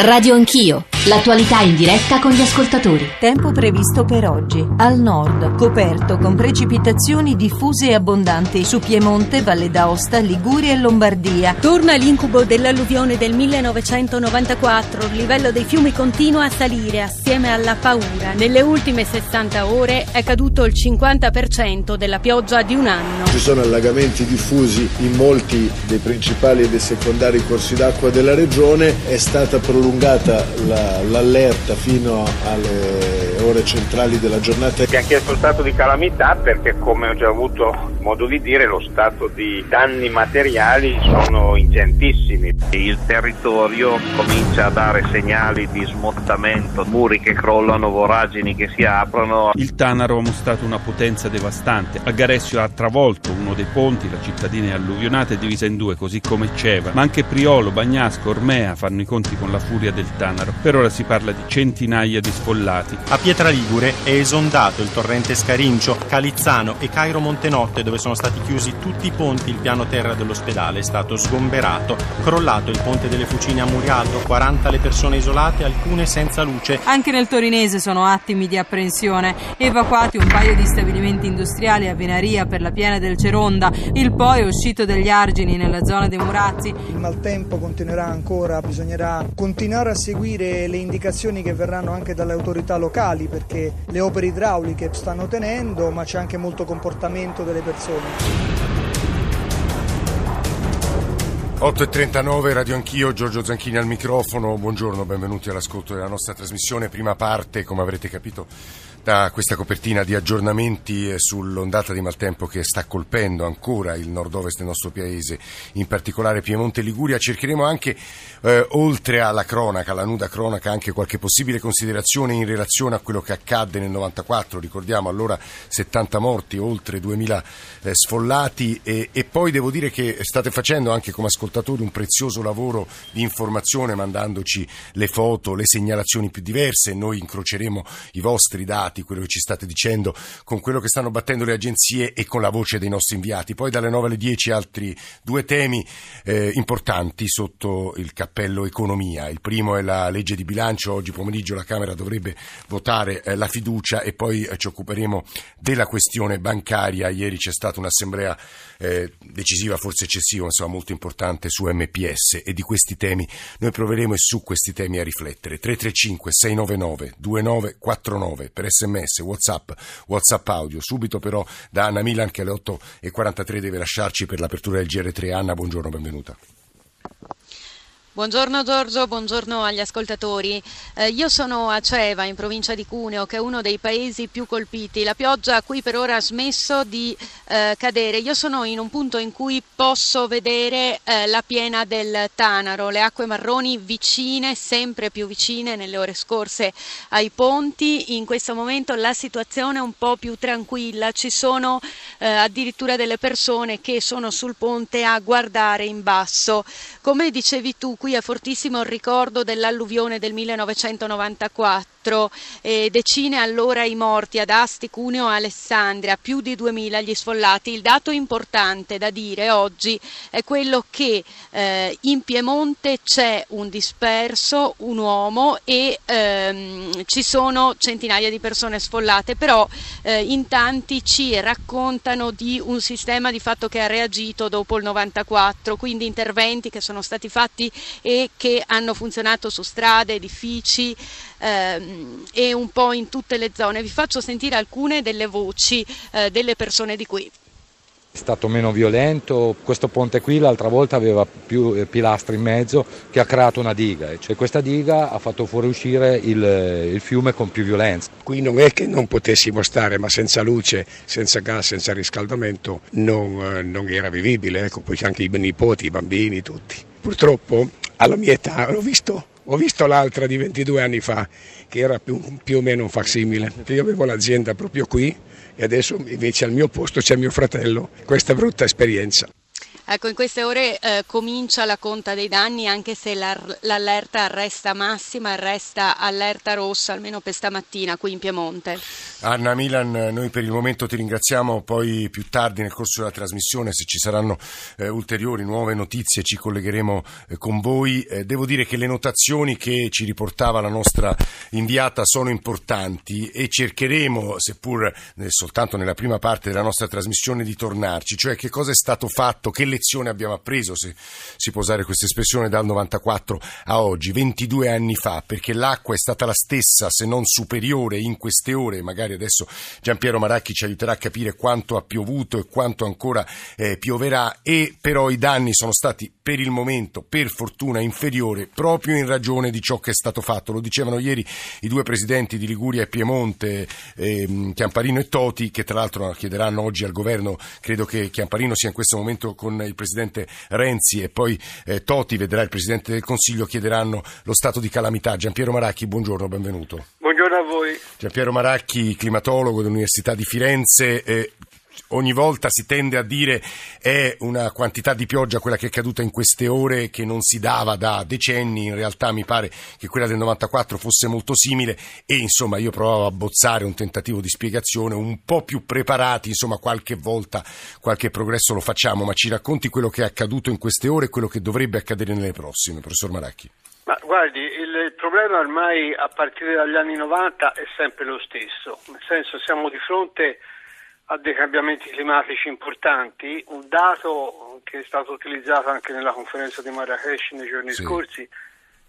Radio Anch'io, l'attualità in diretta con gli ascoltatori. Tempo previsto per oggi. Al nord, coperto con precipitazioni diffuse e abbondanti su Piemonte, Valle d'Aosta, Liguria e Lombardia. Torna l'incubo dell'alluvione del 1994. Il livello dei fiumi continua a salire assieme alla paura. Nelle ultime 60 ore è caduto il 50% della pioggia di un anno. Ci sono allagamenti diffusi in molti dei principali e dei secondari corsi d'acqua della regione. È stata prolungata prolungata la, l'allerta fino alle ore centrali della giornata. Abbiamo chiesto lo stato di calamità perché come ho già avuto modo di dire lo stato di danni materiali sono ingentissimi. Il territorio comincia a dare segnali di smottamento, muri che crollano, voragini che si aprono. Il Tanaro ha mostrato una potenza devastante. A Garessio ha travolto uno dei ponti, la cittadina è alluvionata e divisa in due, così come Ceva. Ma anche Priolo, Bagnasco, Ormea fanno i conti con la furia del Tanaro. Per ora si parla di centinaia di sfollati. A Pietraligure è esondato il torrente Scarincio, Calizzano e Cairo Montenotte dove sono stati chiusi tutti i ponti, il piano terra dell'ospedale è stato sgomberato, crollato il ponte delle Fucine a Murialdo, 40 le persone isolate, alcune senza luce. Anche nel torinese sono attimi di apprensione. Evacuati un paio di stabilimenti industriali a Venaria per la piena del Ceronda. Il Po è uscito dagli argini nella zona dei Murazzi. Il maltempo continuerà ancora, bisognerà continuare a seguire le indicazioni che verranno anche dalle autorità locali perché le opere idrauliche stanno tenendo, ma c'è anche molto comportamento delle persone persone. 8.39, Radio Anch'io, Giorgio Zanchini al microfono, buongiorno, benvenuti all'ascolto della nostra trasmissione, prima parte, come avrete capito, da questa copertina di aggiornamenti sull'ondata di maltempo che sta colpendo ancora il nord-ovest del nostro paese, in particolare Piemonte e Liguria. Cercheremo anche, eh, oltre alla cronaca, alla nuda cronaca, anche qualche possibile considerazione in relazione a quello che accadde nel 94. Ricordiamo allora 70 morti, oltre 2000 eh, sfollati e, e poi devo dire che state facendo anche come ascoltatori un prezioso lavoro di informazione mandandoci le foto, le segnalazioni più diverse. Noi incroceremo i vostri dati dati, quello che ci state dicendo, con quello che stanno battendo le agenzie e con la voce dei nostri inviati. Poi dalle 9 alle 10 altri due temi eh, importanti sotto il cappello economia. Il primo è la legge di bilancio, oggi pomeriggio la Camera dovrebbe votare eh, la fiducia e poi eh, ci occuperemo della questione bancaria. Ieri c'è stata un'assemblea eh, decisiva, forse eccessiva, insomma molto importante su MPS e di questi temi noi proveremo e su questi temi a riflettere. 335 699 2949 per essere sms, whatsapp, whatsapp audio. Subito però da Anna Milan che alle 8.43 deve lasciarci per l'apertura del GR3. Anna, buongiorno, benvenuta. Buongiorno Giorgio, buongiorno agli ascoltatori. Eh, io sono a Ceva, in provincia di Cuneo, che è uno dei paesi più colpiti. La pioggia qui per ora ha smesso di eh, cadere. Io sono in un punto in cui posso vedere eh, la piena del Tanaro, le acque marroni vicine, sempre più vicine nelle ore scorse ai ponti. In questo momento la situazione è un po' più tranquilla, ci sono eh, addirittura delle persone che sono sul ponte a guardare in basso. Come dicevi tu, qui è fortissimo il ricordo dell'alluvione del 1994 4, eh, decine allora i morti ad Asti, Cuneo e Alessandria, più di 2000 gli sfollati. Il dato importante da dire oggi è quello che eh, in Piemonte c'è un disperso, un uomo e ehm, ci sono centinaia di persone sfollate, però eh, in tanti ci raccontano di un sistema di fatto che ha reagito dopo il 94, quindi interventi che sono stati fatti e che hanno funzionato su strade, edifici, ehm, e un po' in tutte le zone. Vi faccio sentire alcune delle voci eh, delle persone di qui. È stato meno violento, questo ponte qui l'altra volta aveva più eh, pilastri in mezzo che ha creato una diga e cioè questa diga ha fatto fuoriuscire il, il fiume con più violenza. Qui non è che non potessimo stare, ma senza luce, senza gas, senza riscaldamento non, eh, non era vivibile, ecco, poi anche i nipoti, i bambini, tutti. Purtroppo alla mia età l'ho visto ho visto l'altra di 22 anni fa, che era più, più o meno un facsimile. Io avevo l'azienda proprio qui e adesso invece al mio posto c'è mio fratello. Questa brutta esperienza. Ecco, in queste ore eh, comincia la conta dei danni anche se l'allerta resta massima, resta allerta rossa almeno per stamattina qui in Piemonte. Anna Milan, noi per il momento ti ringraziamo, poi più tardi nel corso della trasmissione se ci saranno eh, ulteriori nuove notizie ci collegheremo eh, con voi. Eh, devo dire che le notazioni che ci riportava la nostra inviata sono importanti e cercheremo, seppur eh, soltanto nella prima parte della nostra trasmissione, di tornarci, cioè che cosa è stato fatto, che lezione abbiamo appreso, se si può usare questa espressione, dal 94 a oggi, 22 anni fa, perché l'acqua è stata la stessa, se non superiore in queste ore, magari adesso Giampiero Maracchi ci aiuterà a capire quanto ha piovuto e quanto ancora eh, pioverà e però i danni sono stati per il momento, per fortuna, inferiori proprio in ragione di ciò che è stato fatto. Lo dicevano ieri i due presidenti di Liguria e Piemonte, eh, Chiamparino e Toti, che tra l'altro chiederanno oggi al governo, credo che Chiamparino sia in questo momento con il presidente Renzi e poi eh, Toti vedrà il presidente del Consiglio, chiederanno lo stato di calamità. Giampiero Maracchi, buongiorno, benvenuto. Buongiorno a voi. Giampiero Maracchi, climatologo dell'Università di Firenze. Eh, ogni volta si tende a dire è una quantità di pioggia quella che è caduta in queste ore che non si dava da decenni, in realtà mi pare che quella del 94 fosse molto simile e insomma io provavo a bozzare un tentativo di spiegazione un po' più preparati, insomma qualche volta qualche progresso lo facciamo, ma ci racconti quello che è accaduto in queste ore e quello che dovrebbe accadere nelle prossime, professor Maracchi. Ma guardi, il problema ormai a partire dagli anni 90 è sempre lo stesso, nel senso siamo di fronte a dei cambiamenti climatici importanti. Un dato che è stato utilizzato anche nella conferenza di Marrakesh nei giorni sì. scorsi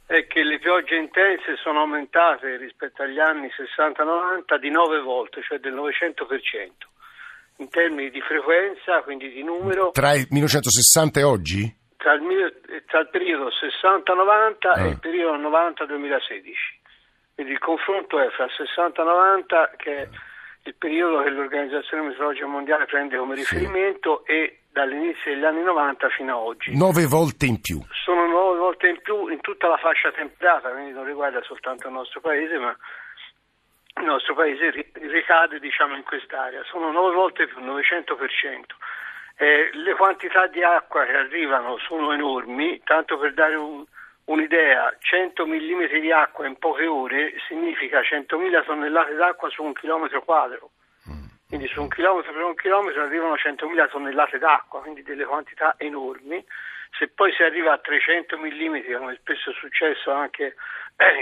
è che le piogge intense sono aumentate rispetto agli anni 60-90 di 9 volte, cioè del 900%, in termini di frequenza, quindi di numero. Tra il 1960 e oggi? Tra il, tra il periodo 60-90 ah. e il periodo 90-2016. Quindi il confronto è fra 60-90 che è il periodo che l'Organizzazione Meteorologica Mondiale prende come riferimento sì. e dall'inizio degli anni 90 fino ad oggi. Nove volte in più. Sono nove volte in più in tutta la fascia temperata, quindi non riguarda soltanto il nostro paese, ma il nostro paese ricade diciamo, in quest'area. Sono nove volte più, 900%. Eh, le quantità di acqua che arrivano sono enormi, tanto per dare un, un'idea, 100 mm di acqua in poche ore significa 100.000 tonnellate d'acqua su un chilometro quadro. Quindi su un chilometro per un chilometro arrivano 100.000 tonnellate d'acqua, quindi delle quantità enormi. Se poi si arriva a 300 mm, come spesso è successo anche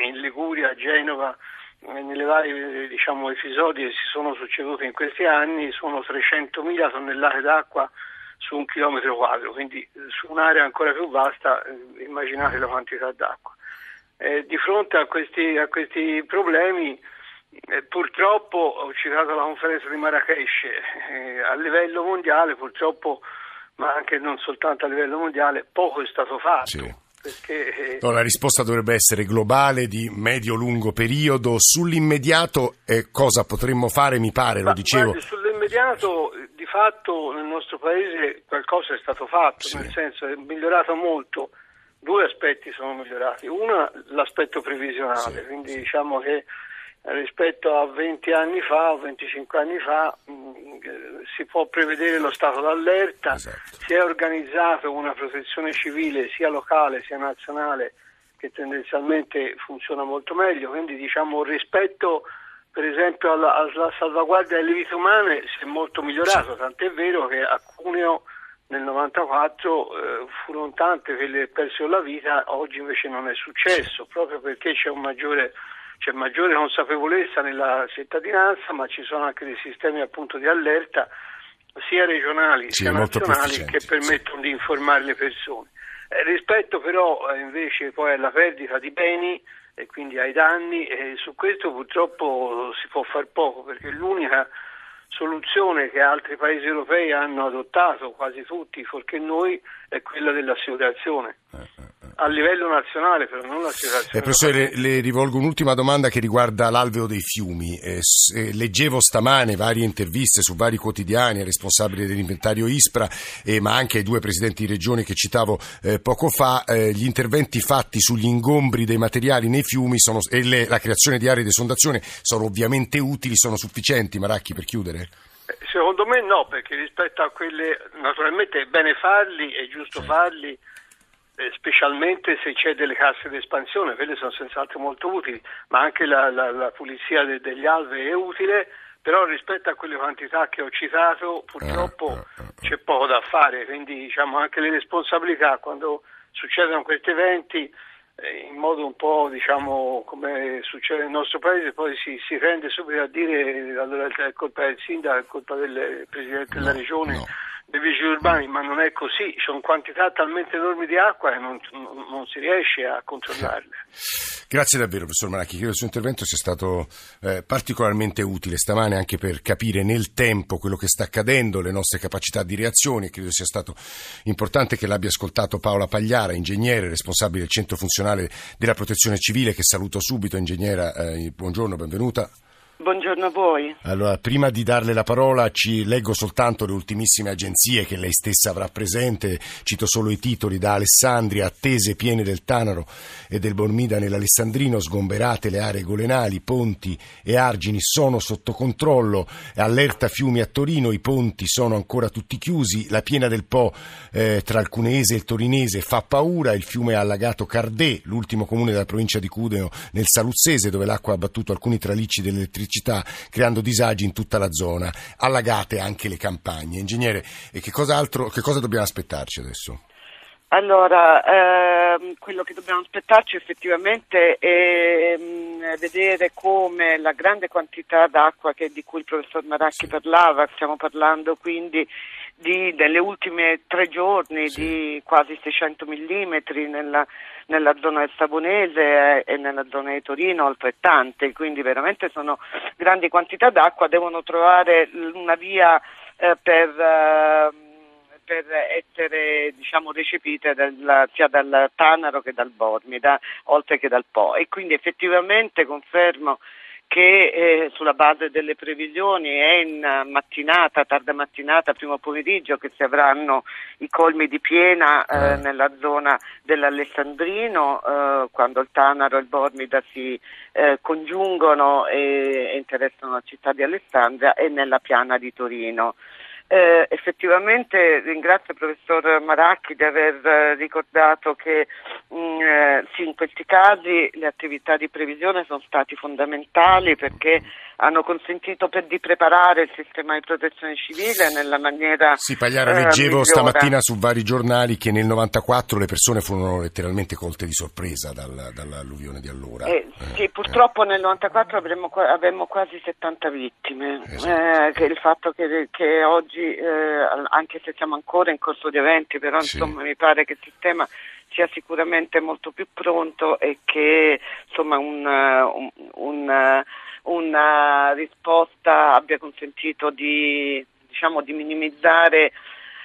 in Liguria, a Genova, eh, nelle varie diciamo, episodi che si sono succeduti in questi anni, sono 300.000 tonnellate d'acqua su un chilometro quadro, quindi eh, su un'area ancora più vasta eh, immaginate la quantità d'acqua. Eh, di fronte a questi, a questi problemi eh, purtroppo ho citato la conferenza di Marrakesh eh, a livello mondiale purtroppo ma anche non soltanto a livello mondiale poco è stato fatto. Sì. Perché, eh, no, la risposta dovrebbe essere globale di medio-lungo periodo. Sull'immediato cosa potremmo fare, mi pare, lo dicevo. Guardi, sull'immediato fatto nel nostro paese qualcosa è stato fatto, sì. nel senso è migliorato molto. Due aspetti sono migliorati. Uno l'aspetto previsionale, sì, quindi sì. diciamo che rispetto a 20 anni fa o 25 anni fa mh, mm, si può prevedere lo stato d'allerta, esatto. si è organizzato una protezione civile sia locale sia nazionale che tendenzialmente funziona molto meglio, quindi diciamo rispetto per esempio alla, alla, salvaguardia delle vite umane si è molto migliorato, sì. tant'è vero che a Cuneo nel 94 eh, furono tante quelle persero la vita, oggi invece non è successo, sì. proprio perché c'è, un maggiore, c'è maggiore consapevolezza nella cittadinanza, ma ci sono anche dei sistemi appunto di allerta sia regionali sì, sia nazionali che permettono di informare le persone. Eh, rispetto però eh, invece poi alla perdita di beni, e quindi ai danni e su questo purtroppo si può far poco perché l'unica soluzione che altri paesi europei hanno adottato, quasi tutti, fuorché noi, è quella dell'assicurazione. Eh, eh a livello nazionale, però non la situazione. Eh, professore, le, le, rivolgo un'ultima domanda che riguarda l'alveo dei fiumi. Eh, eh, leggevo stamane varie interviste su vari quotidiani ai responsabili dell'inventario ISPRA, eh, ma anche ai due presidenti di regione che citavo eh, poco fa. Eh, gli interventi fatti sugli ingombri dei materiali nei fiumi sono, e le, la creazione di aree di esondazione sono ovviamente utili, sono sufficienti, Maracchi, per chiudere? Secondo me no, perché rispetto a quelle, naturalmente è bene farli, è giusto farli, eh, specialmente se c'è delle casse di espansione, quelle sono senz'altro molto utili, ma anche la, la, la pulizia de, degli alvei è utile, però rispetto a quelle quantità che ho citato purtroppo eh, eh, c'è poco da fare, quindi diciamo anche le responsabilità quando succedono questi eventi in modo un po' diciamo come succede nel nostro paese poi si, si rende subito a dire allora è colpa del sindaco, è colpa del presidente della regione. no dei vigili urbani, ma non è così, sono quantità talmente enormi di acqua che non, non si riesce a controllarle. Grazie davvero, professor Maracchi, credo il suo intervento sia stato eh, particolarmente utile stamane anche per capire nel tempo quello che sta accadendo, le nostre capacità di reazione credo sia stato importante che l'abbia ascoltato Paola Pagliara, ingegnere, responsabile del centro funzionale della protezione civile, che saluto subito. Ingegnera, eh, buongiorno, benvenuta. Buongiorno a voi. Allora, prima di darle la parola, ci leggo soltanto le ultimissime agenzie che lei stessa avrà presente. Cito solo i titoli da Alessandria, attese piene del Tanaro e del Bormida nell'Alessandrino, sgomberate le aree golenali, ponti e argini sono sotto controllo, allerta fiumi a Torino, i ponti sono ancora tutti chiusi, la piena del Po eh, tra il Cuneese e il Torinese fa paura, il fiume ha allagato Cardè, l'ultimo comune della provincia di Cudeo, nel Saluzzese, dove l'acqua ha abbattuto alcuni tralicci dell'elettricità elettricità, creando disagi in tutta la zona, allagate anche le campagne. Ingegnere, e che cosa, altro, che cosa dobbiamo aspettarci adesso? Allora, ehm, quello che dobbiamo aspettarci effettivamente è mh, mm, vedere come la grande quantità d'acqua che, di cui il professor Maracchi sì. parlava, stiamo parlando quindi di, delle ultime tre giorni sì. di quasi 600 mm nella, nella, zona del Sabonese e nella zona di Torino altrettante, quindi veramente sono grandi quantità d'acqua, devono trovare una via eh, per... Eh, per essere diciamo, recepite dal, sia dal Tanaro che dal Bormida, oltre che dal Po. E quindi effettivamente confermo che eh, sulla base delle previsioni è in mattinata, tarda mattinata, primo pomeriggio che si avranno i colmi di piena eh, eh. nella zona dell'Alessandrino eh, quando il Tanaro e il Bormida si eh, congiungono e, e interessano la città di Alessandria e nella piana di Torino. Eh, effettivamente ringrazio il professor Maracchi di aver eh, ricordato che mh, mm, eh, sì, in questi casi le attività di previsione sono state fondamentali perché hanno consentito per, di preparare il sistema di protezione civile nella maniera Sì, Pagliara, eh, leggevo migliore. stamattina su vari giornali che nel 94 le persone furono letteralmente colte di sorpresa dal, dall'alluvione di allora. Eh, sì, eh, purtroppo nel 94 avremmo, avremmo quasi 70 vittime, esatto. che il fatto che, che oggi eh, anche se siamo ancora in corso di eventi, però sì. insomma, mi pare che il sistema sia sicuramente molto più pronto e che insomma, un, un, un, una risposta abbia consentito di, diciamo, di minimizzare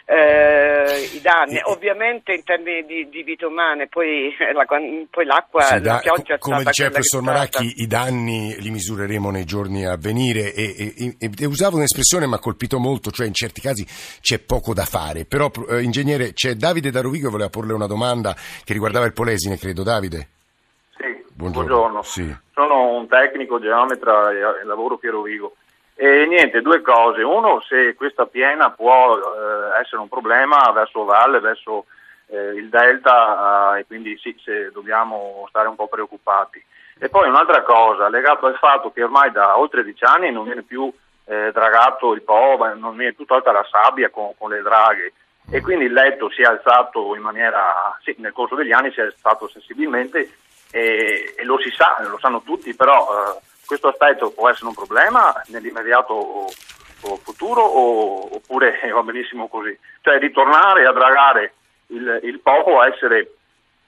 eh, i danni. Ovviamente in termini di, di vite umane, poi, la, poi l'acqua, sì, da, la pioggia Come diceva il professor Maracchi, i danni li misureremo nei giorni a venire e, e, e, e, usavo un'espressione mi ha colpito molto, cioè in certi casi c'è poco da fare. Però, eh, ingegnere, c'è Davide da Rovigo che voleva porle una domanda che riguardava il Polesine, credo. Davide? Buongiorno. buongiorno. Sì. Sono un tecnico geometra e lavoro qui a Rovigo. E niente, due cose. Uno, se questa piena può eh, essere un problema verso valle, verso eh, il delta, eh, e quindi sì, se dobbiamo stare un po' preoccupati. E poi un'altra cosa, legato al fatto che ormai da oltre dieci anni non viene più eh, dragato il Po, non viene più tolta la sabbia con, con, le draghe e quindi il letto si è alzato in maniera, sì, nel corso degli anni si è alzato sensibilmente e, e lo si sa, lo sanno tutti, però eh, questo aspetto può essere un problema nell'immediato futuro o, oppure va benissimo così. Cioè ritornare a dragare il, il Po può essere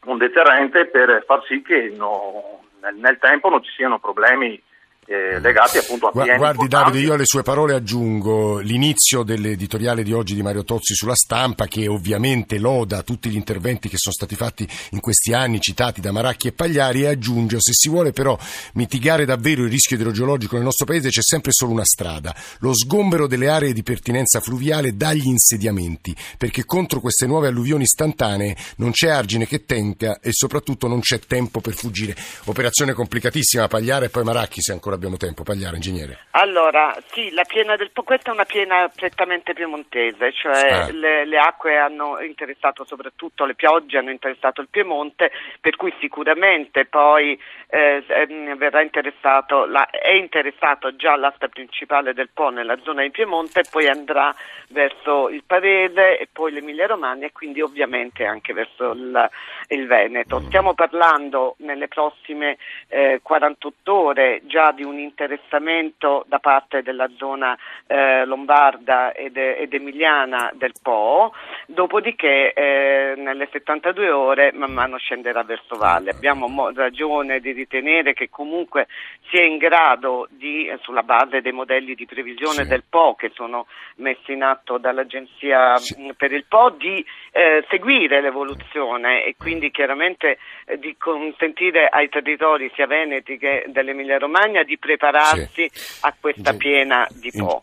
un deterrente per far sì che no, nel, nel tempo non ci siano problemi eh, legati appunto a piani Guardi Davide, io alle sue parole aggiungo l'inizio dell'editoriale di oggi di Mario Tozzi sulla stampa che ovviamente loda tutti gli interventi che sono stati fatti in questi anni citati da Maracchi e Pagliari e aggiunge se si vuole però mitigare davvero il rischio idrogeologico nel nostro paese c'è sempre solo una strada, lo sgombero delle aree di pertinenza fluviale dagli insediamenti perché contro queste nuove alluvioni istantanee non c'è argine che tenga e soprattutto non c'è tempo per fuggire. Operazione complicatissima Pagliare e poi Maracchi se ancora ancora abbiamo tempo. Pagliare, ingegnere. Allora, sì, la piena del Po, questa è una piena prettamente piemontese, cioè Ah. le, le acque hanno interessato soprattutto, le piogge hanno interessato il Piemonte, per cui sicuramente poi eh, ehm, verrà interessato, la- è interessato già l'asta principale del Po nella zona di Piemonte, poi andrà verso il Pavese e poi l'Emilia Romagna e quindi ovviamente anche verso il, il Veneto. Stiamo parlando nelle prossime eh, 48 ore già di un interessamento da parte della zona eh, lombarda ed, ed emiliana del Po, dopodiché eh, nelle 72 ore man mano scenderà verso valle. Abbiamo mo- ragione di ritenere che comunque sia in grado di, sulla base dei modelli di previsione del Po che sono messi in atto dall'Agenzia mh, per il Po, di eh, seguire l'evoluzione e quindi chiaramente eh, di consentire ai territori sia veneti che dell'Emilia Romagna di prepararsi a questa piena di Po.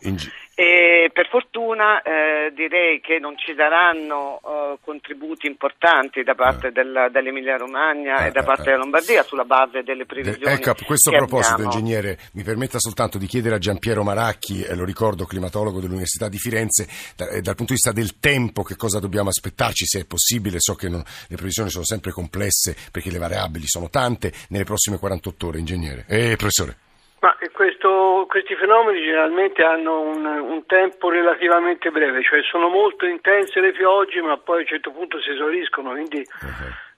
E per fortuna eh, direi che non ci saranno eh, contributi importanti da parte del- dell'Emilia Romagna e da parte della Lombardia sulla base delle previsioni. Ecco, a questo proposito, abbiamo. ingegnere, mi permetta soltanto di chiedere a Giampiero Maracchi, eh, lo ricordo, climatologo dell'Università di Firenze, da- eh, dal punto di vista del tempo, che cosa dobbiamo aspettarci, se è possibile, so che non- le previsioni sono sempre complesse perché le variabili sono tante, nelle prossime 48 ore, ingegnere. Eh, professore. Ma questo- questi fenomeni generalmente hanno un, un tempo relativamente breve, cioè sono molto intense le piogge ma poi a un certo punto si esauriscono, quindi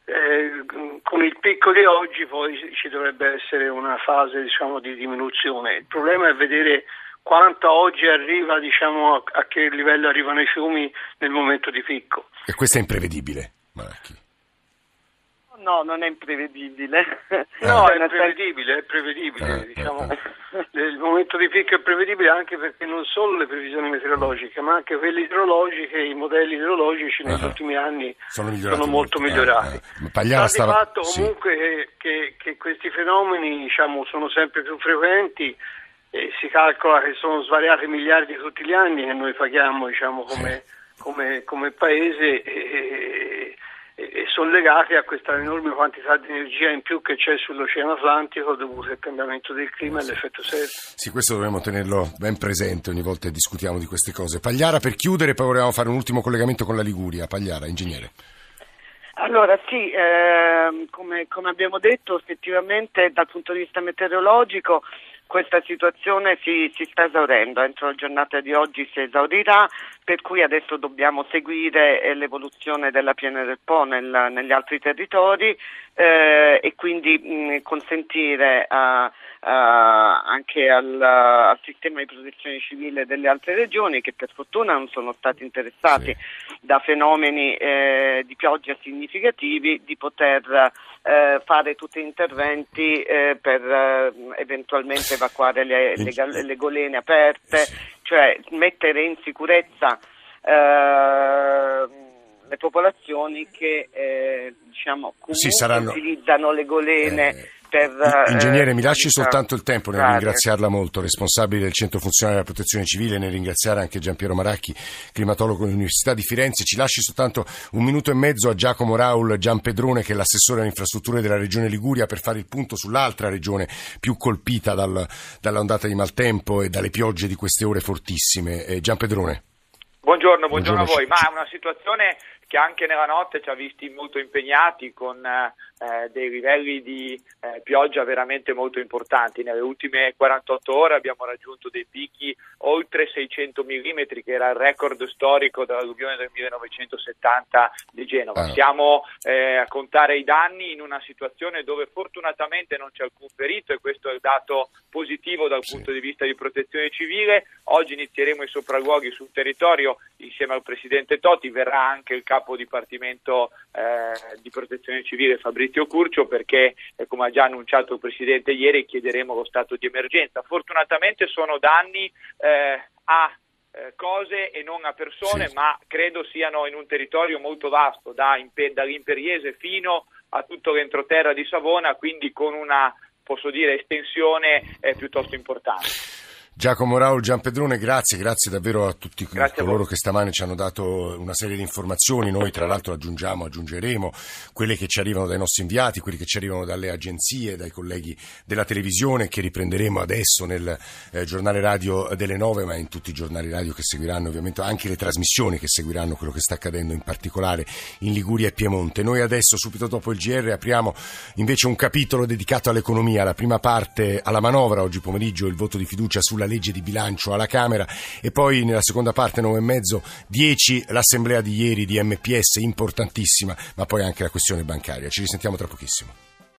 eh, con il picco di oggi poi ci dovrebbe essere una fase diciamo, di diminuzione. Il problema è vedere quanta oggi arriva, diciamo, a, che livello arrivano i fiumi nel momento di picco. E questo è imprevedibile, Maracchi. No, non è imprevedibile. No, è prevedibile, è prevedibile. diciamo. Il momento di picco è prevedibile anche perché non solo le previsioni meteorologiche, ma anche quelle idrologiche, i modelli idrologici negli ultimi anni Sono migliorati sono molto molto. migliorati. Pagliara Sta di stava... fatto sì. comunque che, che- che questi fenomeni diciamo, sono sempre più frequenti e si calcola che sono svariati miliardi tutti gli anni che noi paghiamo diciamo, come, come- come paese e, e- sono legati a questa enorme quantità di energia in più che c'è sull'Oceano Atlantico dovuto al cambiamento del clima e all'effetto serra. Sì, questo dovremmo tenerlo ben presente ogni volta che discutiamo di queste cose. Pagliara, per chiudere, poi volevamo fare un ultimo collegamento con la Liguria. Pagliara, ingegnere. Allora sì, ehm, come, come abbiamo detto effettivamente dal punto di vista meteorologico questa situazione si, si sta esaurendo, entro la giornata di oggi si esaurirà, per cui adesso dobbiamo seguire eh, l'evoluzione della piena del Po nel- negli altri territori eh, e quindi mh, consentire a- a- anche al, al sistema di protezione civile delle altre regioni che per fortuna non sono stati interessati da fenomeni eh, di pioggia significativi di poter eh, fare tutti gli interventi eh, per eh, eventualmente evacuare le, le le golene aperte, cioè mettere in sicurezza eh, le popolazioni che eh, diciamo Sì, saranno- utilizzano le golene per eh, Ingegnere, mi lasci attività soltanto il tempo nel varie. ringraziarla molto, responsabile del Centro Funzionale della Protezione Civile, nel ringraziare anche Giampiero Maracchi, climatologo dell'Università di Firenze. Ci lasci soltanto un minuto e mezzo a Giacomo Raul Giampedrone, che è l'assessore alle infrastrutture della Regione Liguria, per fare il punto sull'altra regione più colpita dal- dall'ondata di maltempo e dalle piogge di queste ore fortissime. Eh, Giampedrone. Buongiorno, buongiorno, a voi. Buongiorno. Ma è una situazione che anche nella notte ci ha visti molto impegnati con eh, dei livelli di eh, pioggia veramente molto importanti. Nelle ultime 48 ore abbiamo raggiunto dei picchi oltre 600 mm, che era il record storico dell'alluvione del 1970 di Genova. Ah. Siamo eh, a contare i danni in una situazione dove fortunatamente non c'è alcun ferito e questo è il dato positivo dal punto di vista di protezione civile. Oggi inizieremo i sopralluoghi sul territorio insieme al Presidente Totti, verrà anche il capo dipartimento eh, di protezione civile Fabrizio Curcio perché eh, come ha già annunciato il Presidente ieri chiederemo lo stato di emergenza. Fortunatamente sono danni eh, a eh, cose e non a persone, ma credo siano in un territorio molto vasto, da Impe- dall'Imperiese fino a tutto l'entroterra di Savona, quindi con una, posso dire, estensione eh, piuttosto importante. Giacomo Raul Giampedrone, grazie, grazie davvero a tutti grazie coloro a che stamane ci hanno dato una serie di informazioni. Noi tra l'altro aggiungiamo, aggiungeremo quelle che ci arrivano dai nostri inviati, quelle che ci arrivano dalle agenzie, dai colleghi della televisione che riprenderemo adesso nel eh, giornale radio delle nove, ma in tutti i giornali radio che seguiranno ovviamente anche le trasmissioni che seguiranno quello che sta accadendo in particolare in Liguria e Piemonte. Noi adesso, subito dopo il GR, apriamo invece un capitolo dedicato all'economia, la prima parte alla manovra, oggi pomeriggio il voto di fiducia sulla sulla legge di bilancio alla Camera e poi nella seconda parte 9 e mezzo 10 l'assemblea di ieri di MPS importantissima ma poi anche la questione bancaria. Ci risentiamo tra pochissimo.